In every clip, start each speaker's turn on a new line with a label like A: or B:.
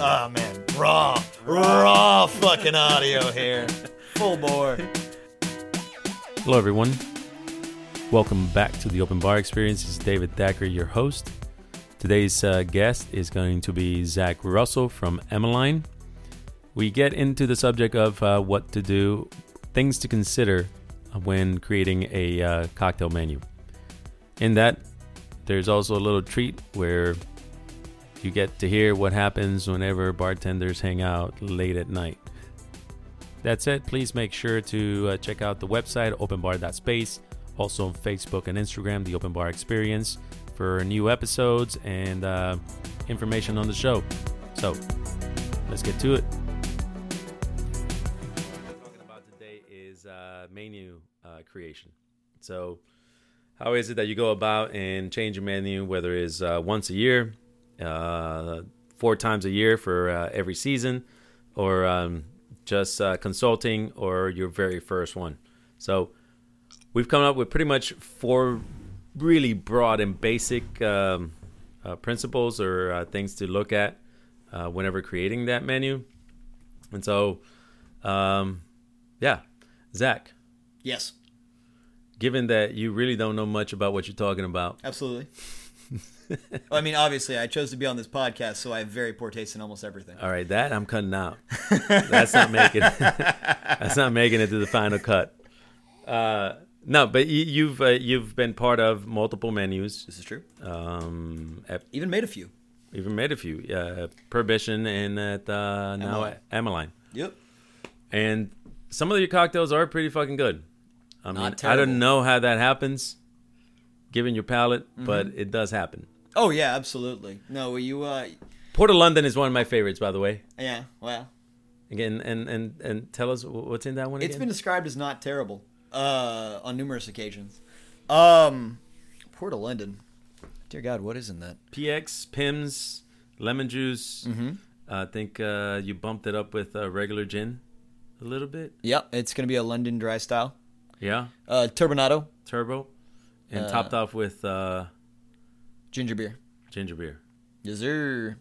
A: Oh man, raw, raw fucking audio here. Full bore.
B: Hello, everyone. Welcome back to the Open Bar Experience. Is David Thacker, your host. Today's uh, guest is going to be Zach Russell from Emmeline. We get into the subject of uh, what to do, things to consider when creating a uh, cocktail menu. In that, there's also a little treat where you get to hear what happens whenever bartenders hang out late at night. That said, please make sure to uh, check out the website openbar.space, also on Facebook and Instagram, the Open Bar Experience, for new episodes and uh, information on the show. So, let's get to it. Talking about today is uh, menu uh, creation. So, how is it that you go about and change your menu, whether it's uh, once a year, uh, four times a year for uh, every season, or um, just uh, consulting, or your very first one. So we've come up with pretty much four really broad and basic um, uh, principles or uh, things to look at uh, whenever creating that menu. And so, um, yeah, Zach,
A: Yes,
B: given that you really don't know much about what you're talking about,
A: absolutely. well, I mean, obviously, I chose to be on this podcast, so I have very poor taste in almost everything.
B: All right, that I'm cutting out. that's not making. that's not making it to the final cut. Uh, no, but you, you've uh, you've been part of multiple menus.
A: This is true.
B: Um, at,
A: Even made a few.
B: even made a few. Uh, Prohibition and at uh, now
A: Emmeline.
B: at
A: Yep.
B: And some of your cocktails are pretty fucking good. I mean, I don't know how that happens, given your palate,
A: Mm-hmm.
B: but it does happen.
A: Oh yeah, absolutely. No, you. uh
B: Port of London is one of my favorites, by the way.
A: Yeah. Well,
B: Again, and and and tell us what's in that one again.
A: it's been described as not terrible uh, on numerous occasions. Um, Port of London. Dear God, what is in that?
B: PX, Pimm's, lemon juice.
A: Mm-hmm.
B: I think uh, you bumped it up with uh, regular gin a little bit.
A: Yep, it's gonna be a London dry style.
B: Yeah,
A: Uh, turbinado,
B: turbo, and
A: Uh,
B: topped off with uh,
A: ginger beer.
B: ginger beer.
A: Yes, sir.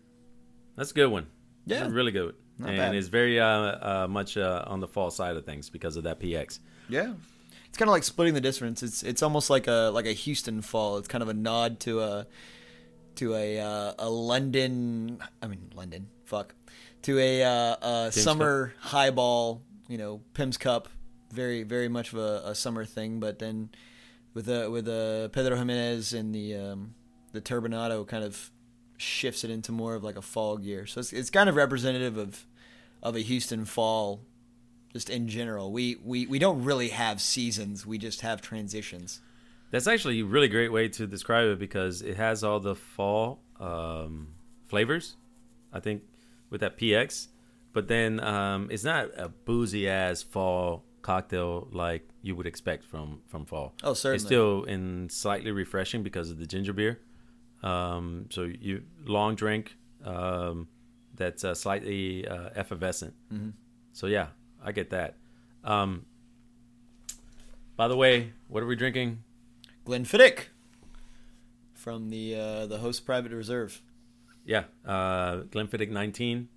B: That's a good one.
A: Yeah.
B: That's really good.
A: Not
B: and
A: bad.
B: it's very uh, uh, much uh, on the fall side of things because of that PX.
A: Yeah. It's kind of like splitting the difference. It's it's almost like a like a Houston fall. It's kind of a nod to a to a uh, a London. I mean London. Fuck. To a, uh, a summer highball. You know, Pimm's Cup. Very very much of a, a summer thing. But then with a with a Pedro Ximénez and the um, the Turbinado kind of shifts it into more of like a fall gear. So it's it's kind of representative of of a Houston fall just in general. We, we we don't really have seasons. We just have transitions.
B: That's actually a really great way to describe it because it has all the fall um, flavors. I think with that PX, but then um, it's not a boozy ass fall cocktail like you would expect from from fall.
A: Oh, certainly.
B: It's still in slightly refreshing because of the ginger beer. Um, so you long drink um, that's uh, slightly uh, effervescent.
A: Mm-hmm.
B: So yeah, I get that. Um, by the way, what are we drinking?
A: Glenfiddich from the uh, the host private reserve.
B: Yeah, uh, Glenfiddich 19.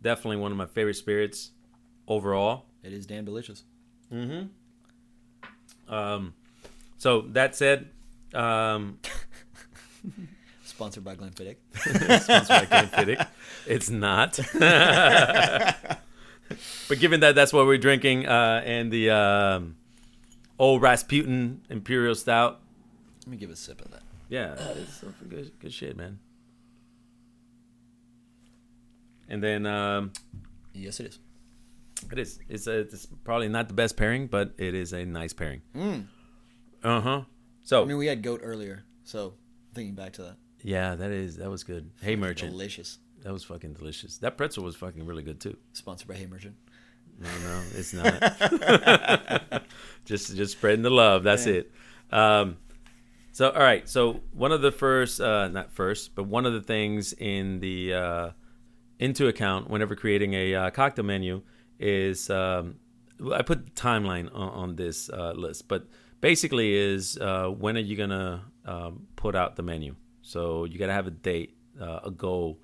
B: Definitely one of my favorite spirits overall.
A: It is damn delicious. Mm-hmm.
B: Um, so that said, um,
A: Sponsored by Glenfiddich.
B: sponsored by Glenfiddich. It's not. but given that that's what we're drinking, uh, and the um, old Rasputin Imperial Stout,
A: Let me give a sip of that.
B: yeah, it's good, good shit, man. And then um,
A: Yes, it is.
B: it is. It's, a, it's probably not the best pairing, but it is a nice pairing.
A: Mm.
B: Uh huh. So
A: I mean, we had goat earlier, so thinking back to that,
B: yeah, that is that was good. Hay Merchant,
A: delicious.
B: that was fucking delicious. That pretzel was fucking really good too.
A: Sponsored by Hay Merchant.
B: No, no, it's not. just just spreading the love. That's
A: Yeah.
B: it. Um, so all right. So one of the first, uh, not first, but one of the things in the uh, into account whenever creating a uh, cocktail menu is um, I put timeline on, on this uh, list, but basically is uh, when are you gonna um, put out the menu? So you gotta have a date, uh, a goal.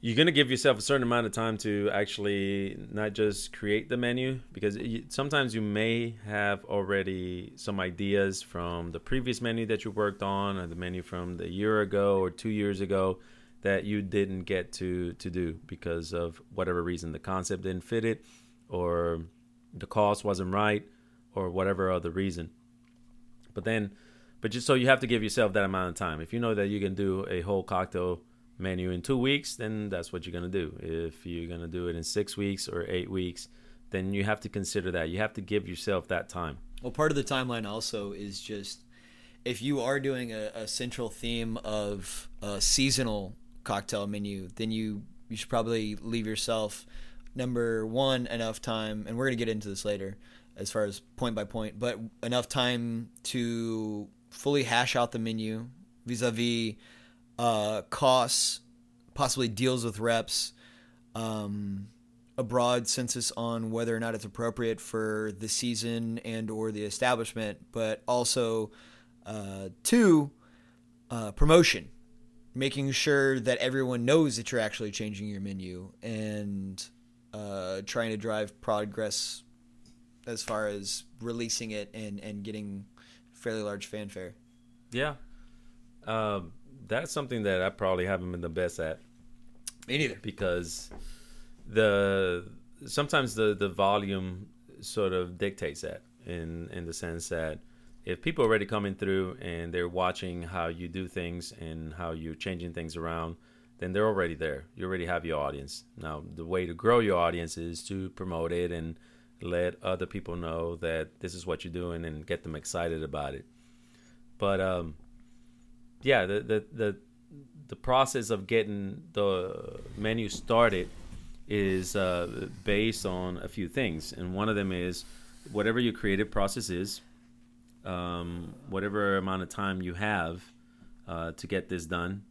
B: you're going to give yourself a certain amount of time to actually not just create the menu because sometimes you may have already some ideas from the previous menu that you worked on or the menu from the year ago or two years ago that you didn't get to to do because of whatever reason the concept didn't fit it or the cost wasn't right or whatever other reason but then but just so you have to give yourself that amount of time if you know that you can do a whole cocktail menu in two weeks, then that's what you're going to do. If you're going to do it in six weeks or eight weeks, then you have to consider that. You have to give yourself that time.
A: Well, part of the timeline also is just if you are doing a, a central theme of a seasonal cocktail menu, then you you should probably leave yourself number one enough time, and we're gonna get into this later as far as point by point, but enough time to fully hash out the menu vis-a-vis uh, costs, possibly deals with reps, um, a broad census on whether or not it's appropriate for the season and or the establishment, but also uh, two uh, promotion, making sure that everyone knows that you're actually changing your menu and uh, trying to drive progress as far as releasing it and and getting fairly large fanfare.
B: Yeah. Um, that's something that I probably haven't been the best at.
A: Me neither.
B: Because the sometimes the the volume sort of dictates that in in the sense that if people are already coming through and they're watching how you do things and how you're changing things around, then they're already there. You already have your audience. Now, the way to grow your audience is to promote it and let other people know that this is what you're doing and get them excited about it. But um, yeah, the, the the the process of getting the menu started is uh, based on a few things, and one of them is whatever your creative process is, um, whatever amount of time you have uh, to get this done,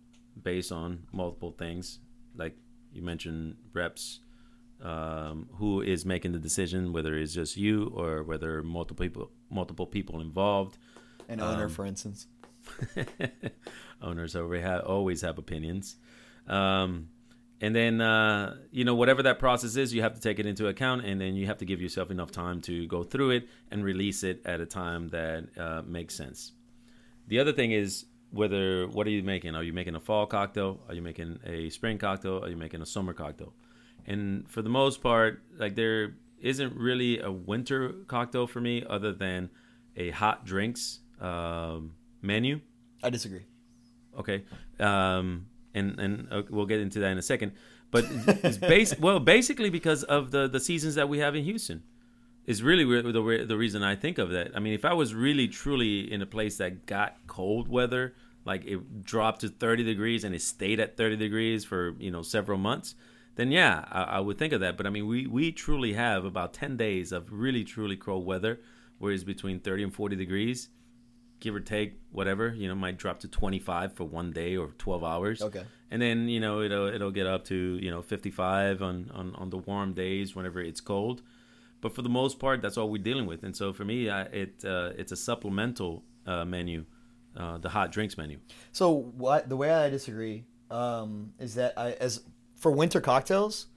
B: based on multiple things, like you mentioned reps. Um, who is making the decision, whether it's just you or whether multiple people, multiple people involved.
A: An owner, um, for instance.
B: Owners always have, always have opinions. Um, and then, uh, you know, whatever that process is, you have to take it into account, and then you have to give yourself enough time to go through it and release it at a time that uh, makes sense. The other thing is whether what are you making? Are you making a fall cocktail? Are you making a spring cocktail? Are you making a summer cocktail? And for the most part, like there isn't really a winter cocktail for me, other than a hot drinks um, menu.
A: I disagree.
B: Okay, um, and and uh, we'll get into that in a second. But it's base well, basically because of the the seasons that we have in Houston, is really the the reason I think of that. I mean, if I was really truly in a place that got cold weather, like it dropped to 30 degrees and it stayed at 30 degrees for you know several months, then yeah, I, I would think of that. But I mean, we we truly have about 10 days of really truly cold weather, where it's between 30 and 40 degrees give or take whatever. You know might drop to 25 for one day or 12 hours.
A: Okay.
B: And then you know it'll it'll get up to you know 55 on on, on the warm days whenever it's cold. But for the most part that's all we're dealing with. And so for me I, it uh, it's a supplemental uh, menu uh, the hot drinks menu.
A: So what the way i disagree um, is that i as for winter cocktails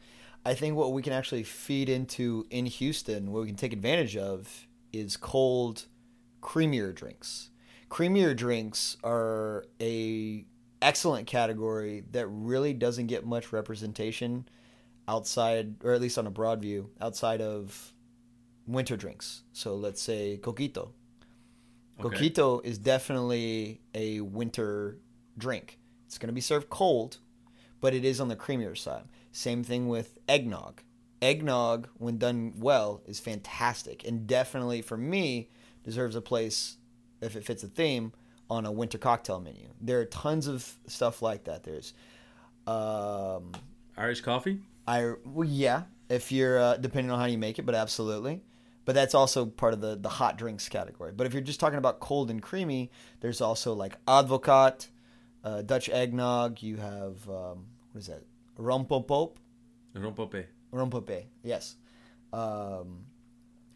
A: i think what we can actually feed into in houston what we can take advantage of is cold creamier drinks. Creamier drinks are a excellent category that really doesn't get much representation outside, or at least on a broad view, outside of winter drinks. So let's say coquito. Okay. Coquito is definitely a winter drink. It's going to be served cold, but it is on the creamier side. Same thing with eggnog. Eggnog, when done well, is fantastic, and definitely for me deserves a place if it fits a theme on a winter cocktail menu. There are tons of stuff like that. There's um,
B: Irish coffee.
A: I well, yeah, if you're uh, depending on how you make it, but absolutely. But that's also part of the the hot drinks category. But if you're just talking about cold and creamy, there's also like advocaat, uh, Dutch eggnog. You have um, what is that? Rompopope.
B: Rompope.
A: Rompope. Yes. Um,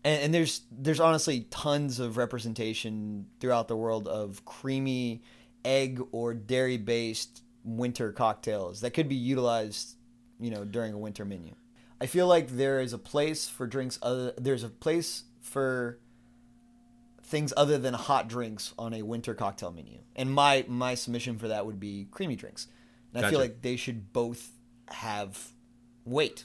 A: and, and there's there's honestly tons of representation throughout the world of creamy egg or dairy based winter cocktails that could be utilized you know, during a winter menu. I feel like there is a place for drinks other there's a place for things other than hot drinks on a winter cocktail menu. And my my submission for that would be creamy drinks. And I feel like they should both have weight.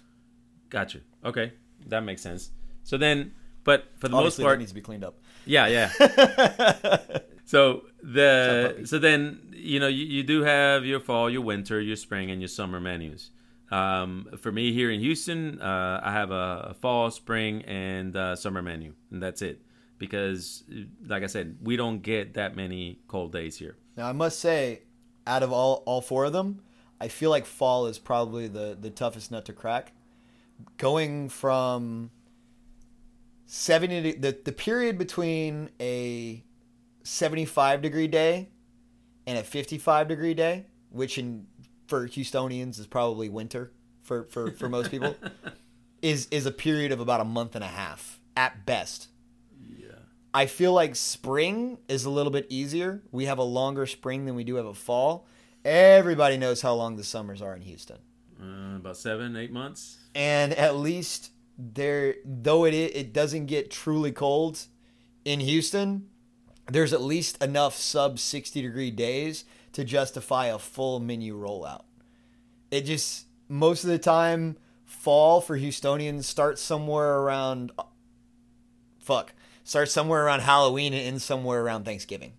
B: Gotcha. Okay, that makes sense. So then, but for the
A: Obviously,
B: most part,
A: needs to be cleaned up.
B: yeah, yeah. So the so then you know you, you do have your fall, your winter, your spring, and your summer menus. Um, for me here in Houston, uh, I have a, a fall, spring, and uh, summer menu, and that's it. Because, like I said, we don't get that many cold days here.
A: Now I must say, out of all all four of them, I feel like fall is probably the the toughest nut to crack. Going from seventy the the period between a seventy five degree day and a fifty five degree day, which in for Houstonians is probably winter for for for most people, is is a period of about a month and a half at best. I feel like spring is a little bit easier. We have a longer spring than we do have a fall. Everybody knows how long the summers are in Houston.
B: Uh, about seven, eight months.
A: And at least there though it it doesn't get truly cold in Houston, there's at least enough sub 60 degree days to justify a full menu rollout. It just most of the time fall for Houstonians starts somewhere around fuck starts somewhere around Halloween and ends somewhere around Thanksgiving.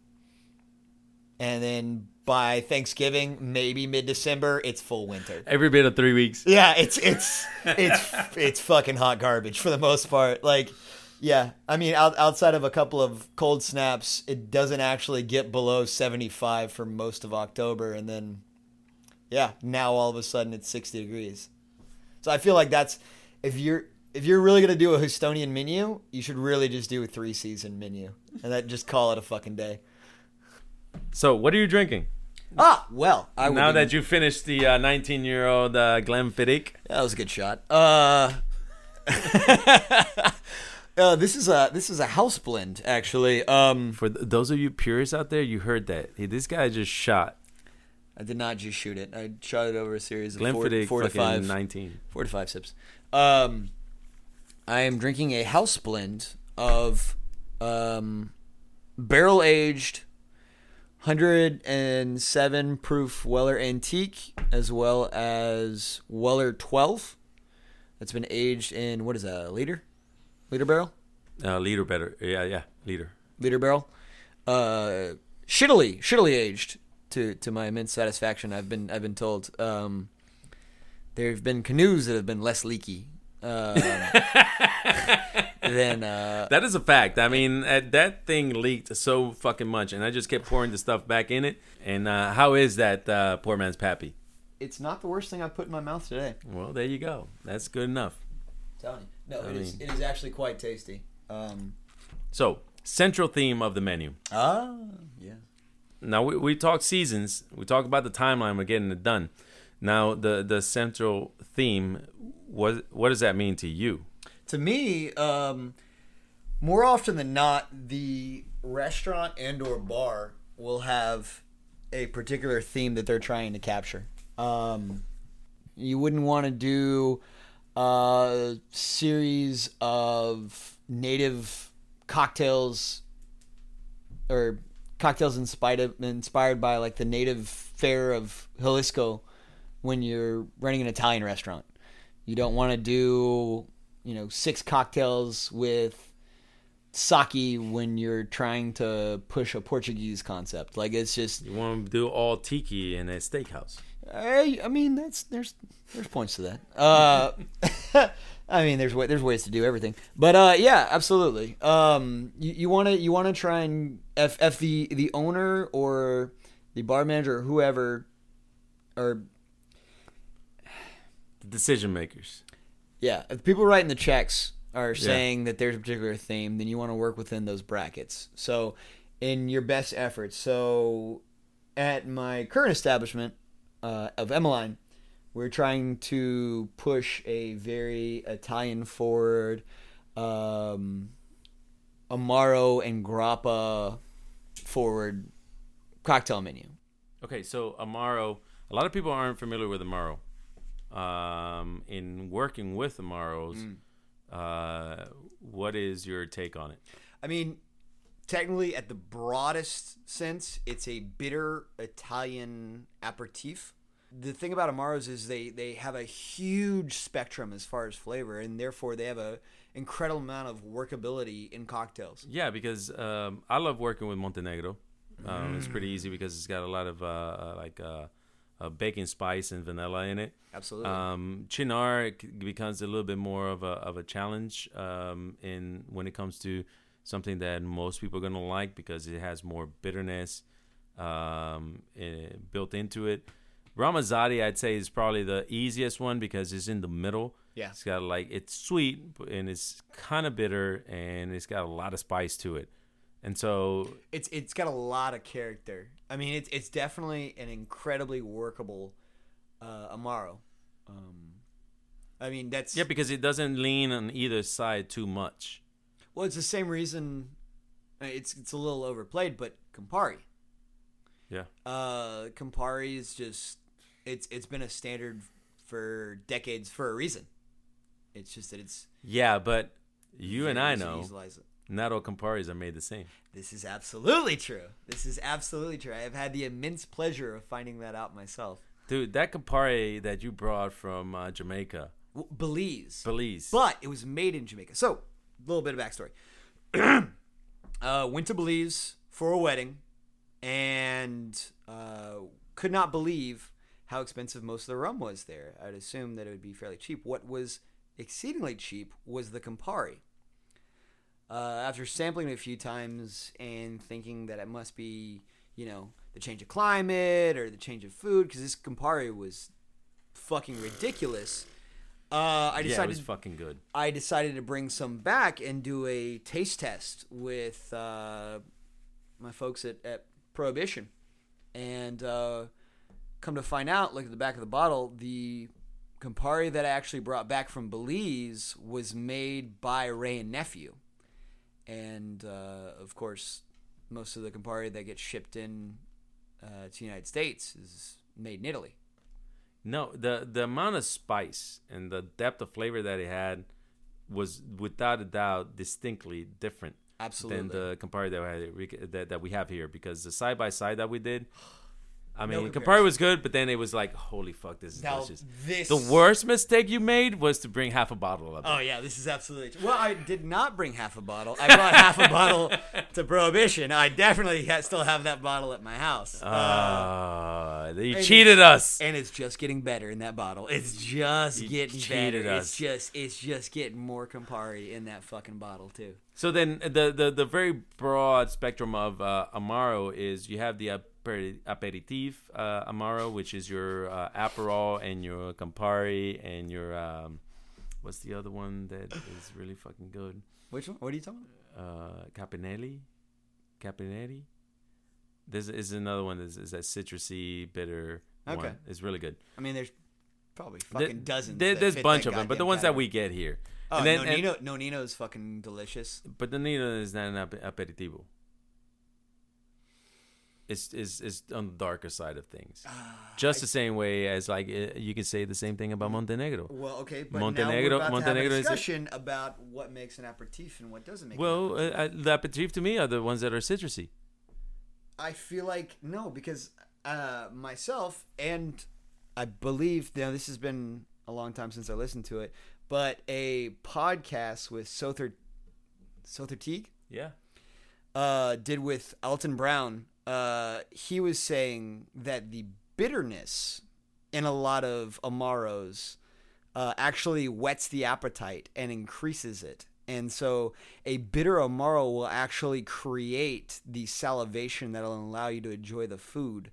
A: And then by Thanksgiving, maybe mid December, it's full winter.
B: Every bit of three weeks.
A: Yeah, it's it's it's it's fucking hot garbage for the most part. Like, yeah, I mean, out, outside of a couple of cold snaps, it doesn't actually get below seventy five for most of October, and then, yeah, now all of a sudden it's sixty degrees. So I feel like that's if you're if you're really gonna do a Houstonian menu, you should really just do a three season menu, and that just call it a fucking day.
B: So, what are you drinking?
A: Ah, well, I
B: now that you finished the 19 year old uh, Glenfiddich.
A: That was a good shot. Uh, uh, this is a this is a house blend actually. Um,
B: For th- those of you purists out there, you heard that. Hey, this guy just shot
A: I did not just shoot it. I shot it over a series of four,
B: Glenfiddich
A: four to five,
B: 19.
A: four to five sips. Um, I am drinking a house blend of um, barrel aged, hundred and seven proof Weller Antique, as well as Weller twelve. That's been aged in what is that? A liter, liter barrel.
B: Uh, liter better. Yeah, yeah, liter.
A: liter barrel. Uh, shittily, shittily aged to to my immense satisfaction. I've been I've been told. Um, there have been canoes that have been less leaky um, than uh,
B: That is a fact. I mean, uh, that thing leaked so fucking much, and I just kept pouring the stuff back in it. And uh, how is that uh, poor man's pappy?
A: it's not the worst thing I've put in my mouth today.
B: Well, there you go. That's good enough.
A: telling you, no,
B: I
A: it is
B: mean-
A: it is actually quite tasty. Um,
B: So, central theme of the menu.
A: ah, yeah.
B: Now we, we talk seasons. We talk about the timeline. We're getting it done. Now the the central theme. What what does that mean to you?
A: to me, um, more often than not, the restaurant and or bar will have a particular theme that they're trying to capture. Um, you wouldn't want to do a series of native cocktails or cocktails inspired inspired by like the native fare of Jalisco when you're running an Italian restaurant. You don't want to do, you know, six cocktails with sake when you're trying to push a Portuguese concept. Like it's just
B: You want to do all tiki in a steakhouse.
A: I, I mean, that's there's there's points to that. Uh, I mean, there's there's ways to do everything, but uh, yeah, absolutely. Um, you you want to you want to try and if if the the owner or the bar manager or whoever or
B: The decision makers.
A: yeah, if people writing the checks are saying that there's a particular theme, then you want to work within those brackets. So, in your best efforts. So, at my current establishment uh, of Emmeline, we're trying to push a very Italian forward um, Amaro and Grappa forward cocktail menu.
B: Okay, so Amaro. A lot of people aren't familiar with Amaro. Um, in working with Amaros.
A: Mm.
B: Uh, what is your take on it?
A: I mean, technically, at the broadest sense, it's a bitter Italian aperitif. The thing about Amaros is they, they have a huge spectrum as far as flavor, and therefore they have a incredible amount of workability in cocktails.
B: Yeah, because um, I love working with Montenegro. Um, It's pretty easy because it's got a lot of uh, like uh, uh, baking spice and vanilla in it.
A: Absolutely.
B: Um, Cynar becomes a little bit more of a of a challenge um, in when it comes to something that most people are gonna like because it has more bitterness um, eh, built into it. Ramazzotti, I'd say, is probably the easiest one because it's in the middle.
A: Yeah.
B: It's got like it's sweet and it's kind of bitter and it's got a lot of spice to it. And so
A: it's it's got a lot of character. I mean, it's it's definitely an incredibly workable uh, Amaro. Um, I mean, that's
B: yeah, because it doesn't lean on either side too much.
A: well, it's the same reason. uh, It's it's a little overplayed, but Campari.
B: Yeah.
A: Uh, Campari is just it's it's been a standard for decades for a reason. It's just that it's
B: Yeah, but you and I know
A: utilize it.
B: Not all Camparis are made the same.
A: This is absolutely true. This is absolutely true. I have had the immense pleasure of finding that out myself.
B: Dude, that Campari that you brought from uh, Jamaica,
A: W- Belize.
B: Belize.
A: but it was made in Jamaica. So, a little bit of backstory. uh, went to Belize for a wedding, and uh, could not believe how expensive most of the rum was there. I'd assume that it would be fairly cheap. What was exceedingly cheap was the Campari. Uh, after sampling it a few times and thinking that it must be, you know, the change of climate or the change of food, because this Campari was fucking ridiculous. Uh, I
B: yeah, it
A: decided
B: was fucking good.
A: I decided to bring some back and do a taste test with uh, my folks at, at Prohibition. And uh, come to find out, look at the back of the bottle, the Campari that I actually brought back from Belize was made by Wray and Nephew. And uh, of course, most of the Campari that gets shipped in uh, to the United States is made in Italy.
B: No, the the amount of spice and the depth of flavor that it had was without a doubt distinctly different
A: Absolutely.
B: than the Campari that we, had, that, that we have here because the side by side that we did, I
A: No
B: mean, Campari
A: comparison.
B: was good, but then it was like, holy fuck, this is
A: Now,
B: delicious.
A: this
B: The worst mistake you made was to bring half a bottle of it.
A: Oh yeah, this is absolutely true. Well, I did not bring half a bottle. I brought half a bottle to Prohibition. I definitely ha- still have that bottle at my house. Uh,
B: Ah, you cheated us.
A: and it's just getting better in that bottle. It's just
B: You
A: getting
B: cheated
A: better.
B: us.
A: It's just it's just getting more Campari in that fucking bottle too.
B: So then the, the the very broad spectrum of uh, amaro is you have the aperi- aperitif uh, amaro, which is your uh, aperol and your Campari and your um, what's the other one that is really fucking good?
A: Which one? What are you talking about?
B: Uh, Capinelli, Capinelli. This is another one that's is that citrusy bitter
A: Okay.
B: one. It's really good.
A: I mean, there's probably
B: There-
A: fucking dozens.
B: there- there's a bunch of them, but the ones that we get here.
A: Oh,
B: and then,
A: no,
B: and-
A: Nino, no Nino is fucking delicious.
B: But the Nino is not an ap- aperitivo. It's, it's, it's on the darker side of things. Just the same way as like uh, you can say the same thing about Montenegro.
A: Well, okay, but
B: Montenegro-
A: now we're about
B: Montenegro
A: to have
B: a-
A: discussion about what makes an aperitif and what doesn't make. an
B: Well,
A: aperitif.
B: uh, uh, the aperitif to me are the ones that are citrusy.
A: I feel like no, because uh, myself and I believe now this has been a long time since I listened to it, but a podcast with Sother Sother Teague
B: Yeah.
A: uh, did with Alton Brown. Uh, he was saying that the bitterness in a lot of amaros uh, actually whets the appetite and increases it. And so a bitter amaro will actually create the salivation that'll allow you to enjoy the food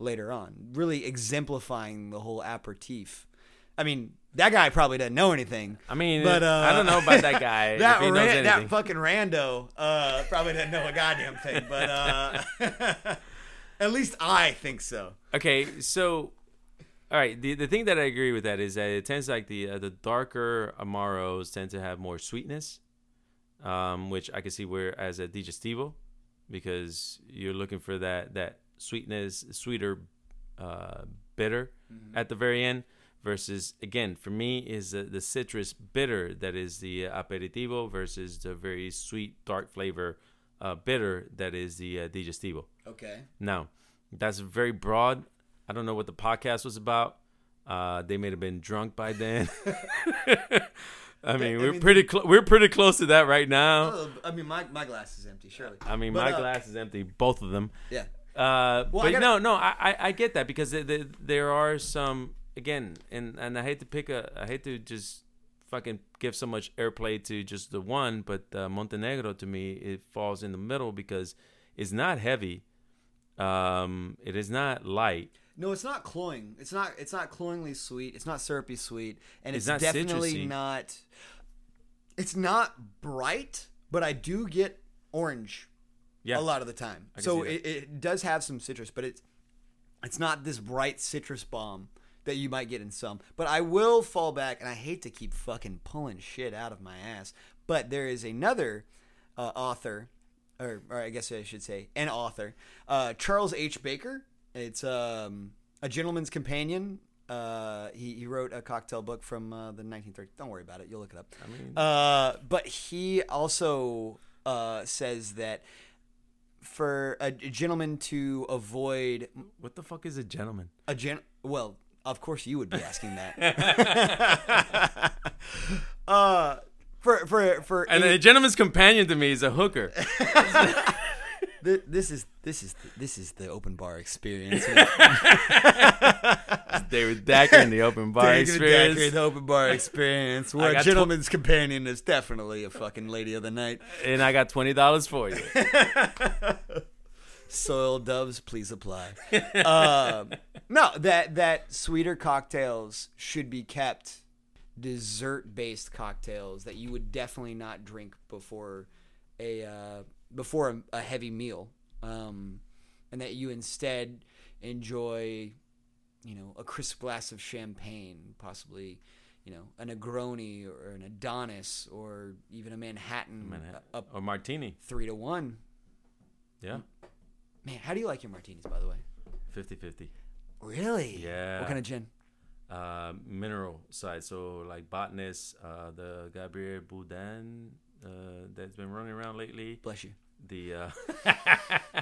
A: later on, really exemplifying the whole aperitif. I mean, that guy probably doesn't know anything.
B: I mean,
A: But uh,
B: I don't know about that guy.
A: that ran- that fucking rando uh, probably doesn't know a goddamn thing. But uh, at least I think so.
B: Okay, so all right, the the thing that I agree with that is that it tends like the uh, the darker amaros tend to have more sweetness, um, which I can see where as a digestivo, because you're looking for that that sweetness, sweeter, uh, bitter at the very end. Versus again for me is the, the citrus bitter that is the aperitivo versus the very sweet dark flavor uh, bitter that is the uh, digestivo.
A: Okay.
B: Now, that's very broad. I don't know what the podcast was about. Uh, they may have been drunk by then. I mean,
A: I
B: we're
A: mean-
B: pretty cl- we're pretty close to that right now.
A: Oh, I mean, my, my glass is empty, surely.
B: I mean,
A: But,
B: my
A: uh,
B: glass is empty, both of them.
A: Yeah.
B: Uh,
A: Well,
B: but
A: gotta-
B: no, no, I, I, I get that because the, the, there are some again, and and I hate to pick a, I hate to just fucking give so much airplay to just the one, but uh, Montenegro to me it falls in the middle because it's not heavy, um, it is not light,
A: No, it's not cloying. It's not. It's not cloyingly sweet. It's not syrupy sweet, and
B: It's
A: it's,
B: not
A: definitely
B: citrusy.
A: not. It's not bright, but I do get orange
B: yeah,
A: a lot of the time. So it, it does have some citrus, but it's it's not this bright citrus bomb that you might get in some. But I will fall back, and I hate to keep fucking pulling shit out of my ass. But there is another uh, author, or, or I guess I should say an author, uh, Charles H. Baker. It's um, a gentleman's companion. Uh, he, he wrote a cocktail book from uh, the 1930s. Don't worry about it. You'll look it up.
B: I mean,
A: Uh, but he also uh, says that for a, a gentleman to avoid
B: what the fuck is a gentleman?
A: a gen, well, of course you would be asking that. uh, for for for
B: And
A: any-
B: a gentleman's companion to me is a hooker.
A: this is this is this is the open bar experience.
B: David Dacker in the open bar
A: David
B: experience.
A: Dacre, the open bar experience, where a
B: got tw-
A: gentleman's companion is definitely a fucking lady of the night.
B: and I got twenty dollars for you.
A: Soil doves, please apply. um, no, that that sweeter cocktails should be kept dessert based cocktails that you would definitely not drink before a uh, before a, a heavy meal, um, and that you instead enjoy, you know, a crisp glass of champagne, possibly. You know, a Negroni or an Adonis or even a Manhattan,
B: Manhattan. Or martini.
A: three to one.
B: Yeah.
A: Man, how do you like your martinis, by the way?
B: 50-50.
A: Really?
B: Yeah.
A: What kind of gin?
B: uh, mineral side. So like botanist, uh, the Gabriel Boudin uh, that's been running around lately.
A: Bless you.
B: The uh,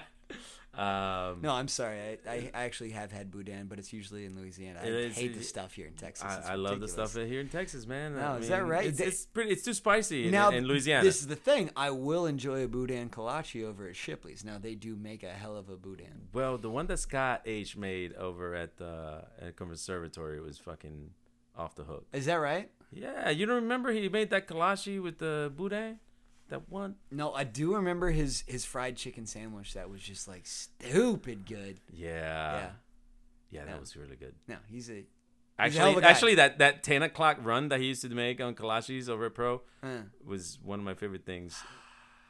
B: um,
A: No, I'm sorry. I, I, I actually have had boudin, but it's usually in Louisiana. I
B: is-
A: hate the stuff here in Texas.
B: I, I love the stuff here in Texas, man.
A: No,
B: I
A: is that right?
B: It's, it's pretty. It's too spicy in,
A: Now,
B: in Louisiana.
A: this is the thing. I will enjoy a boudin kolache over at Shipley's. Now, they do make a hell of a boudin.
B: well, the one that Scott H made over at the at conservatory was fucking off the hook.
A: Is that right?
B: Yeah, you don't remember he made that kolache with the boudin? That one?
A: No, I do remember his, his fried chicken sandwich that was just like stupid good.
B: Yeah.
A: yeah.
B: Yeah, that
A: Yeah.
B: was really good.
A: No, he's a. He's a hell
B: Actually,
A: of a guy.
B: actually, that that ten o'clock run that he used to make on kolache over at Pro
A: Uh,
B: was one of my favorite things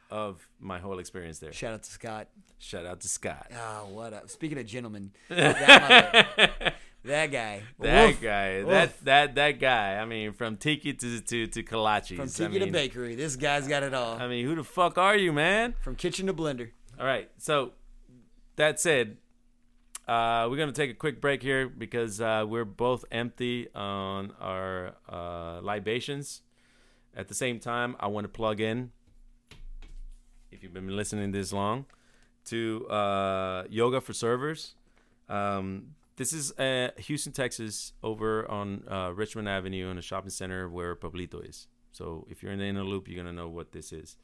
B: of my whole experience there.
A: shout out to Scott.
B: Shout out to Scott.
A: Oh, what up? Speaking of gentlemen, that, guy.
B: That
A: Woof.
B: guy,
A: Woof.
B: that that that guy. I mean, from tiki to to to kolache.
A: From
B: I
A: tiki
B: mean,
A: to bakery, this guy's got it all.
B: I mean, who the fuck are you, man?
A: From kitchen to blender.
B: All right. So that said, uh, we're gonna take a quick break here because uh, we're both empty on our uh, libations. At the same time, I want to plug in. If you've been listening this long, to uh, Yoga for Servers. Um, this is uh, Houston, Texas, over on uh, Richmond Avenue in a shopping center where Pablito is. So if you're in the inner loop, you're gonna know what this is.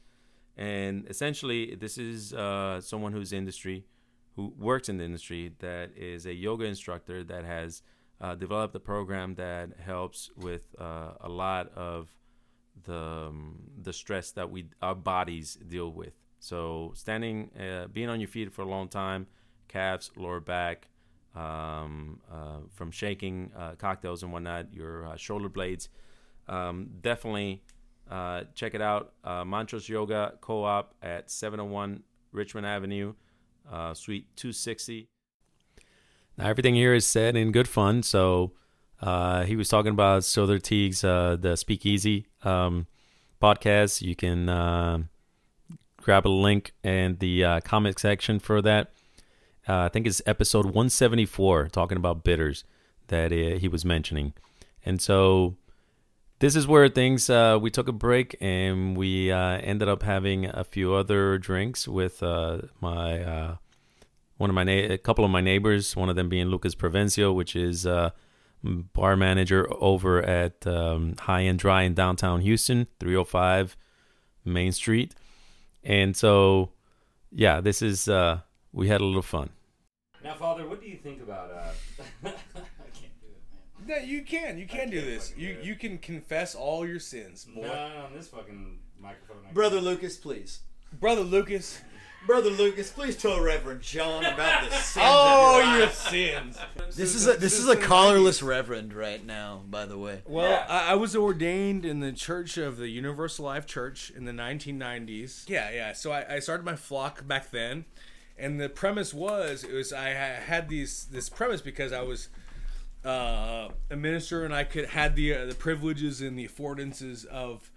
B: And essentially, this is uh, someone who's industry, who works in the industry, that is a yoga instructor that has uh, developed a program that helps with uh, a lot of the um, the stress that we our bodies deal with. So standing, uh, being on your feet for a long time, calves, lower back, um, uh, from shaking uh, cocktails and whatnot, your uh, shoulder blades. Um, definitely uh, check it out. Mantras Yoga Co-op at 701 Richmond Avenue, Suite 260. Now everything here is said in good fun. So he was talking about Sother Teague's the Speakeasy um, podcast. You can grab a link in the uh, comment section for that. Uh, I think it's episode 174, talking about bitters that uh, he was mentioning. And so this is where things uh, we took a break and we uh, ended up having a few other drinks with uh, my uh, one of my na- a couple of my neighbors. One of them being Lucas Provencio, which is uh, bar manager over at um, High and Dry in downtown Houston, 305 Main Street. And so, yeah, this is uh, we had a little fun.
C: Now, Father, what do you think about? Uh... I can't do that, man.
D: No, you can. You can do this. You
C: do
D: you can confess all your sins, boy.
C: no, on this fucking microphone.
A: Brother. Lucas, please.
D: Brother Lucas.
A: Brother Lucas, please tell Reverend John about the sins
D: Oh,
A: of your
D: your sins.
A: This is a this is a collarless reverend right now, by the way.
D: Well,
C: Yeah.
D: I, I was ordained in the Church of the Universal Life Church in the 1990s. Yeah, yeah. So I, I started my flock back then, and the premise was it was I had these this premise because I was uh, a minister and I could had the uh, the privileges and the affordances of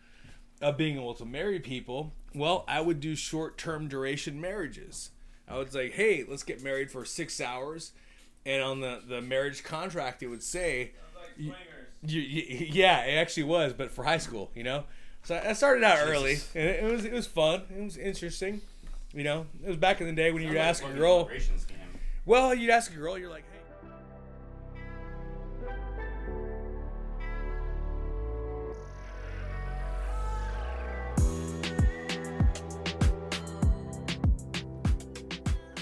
D: of being able to marry people. Well, I would do short term duration marriages. I was like, hey, let's get married for six hours, and on the the marriage contract it would say. You, you, you- yeah, it actually was, but for high school, you know. So I started out early, and it, it was it was fun. It was interesting, you know. It was back in the day when you'd
C: like
D: ask a girl. Well, you'd ask a girl, you're like, hey.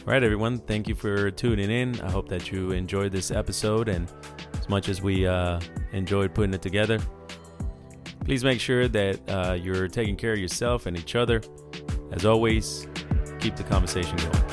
B: All right, everyone. Thank you for tuning in. I hope that you enjoyed this episode and as much as we uh, enjoyed putting it together. Please make sure that uh, you're taking care of yourself and each other. As always, keep the conversation going.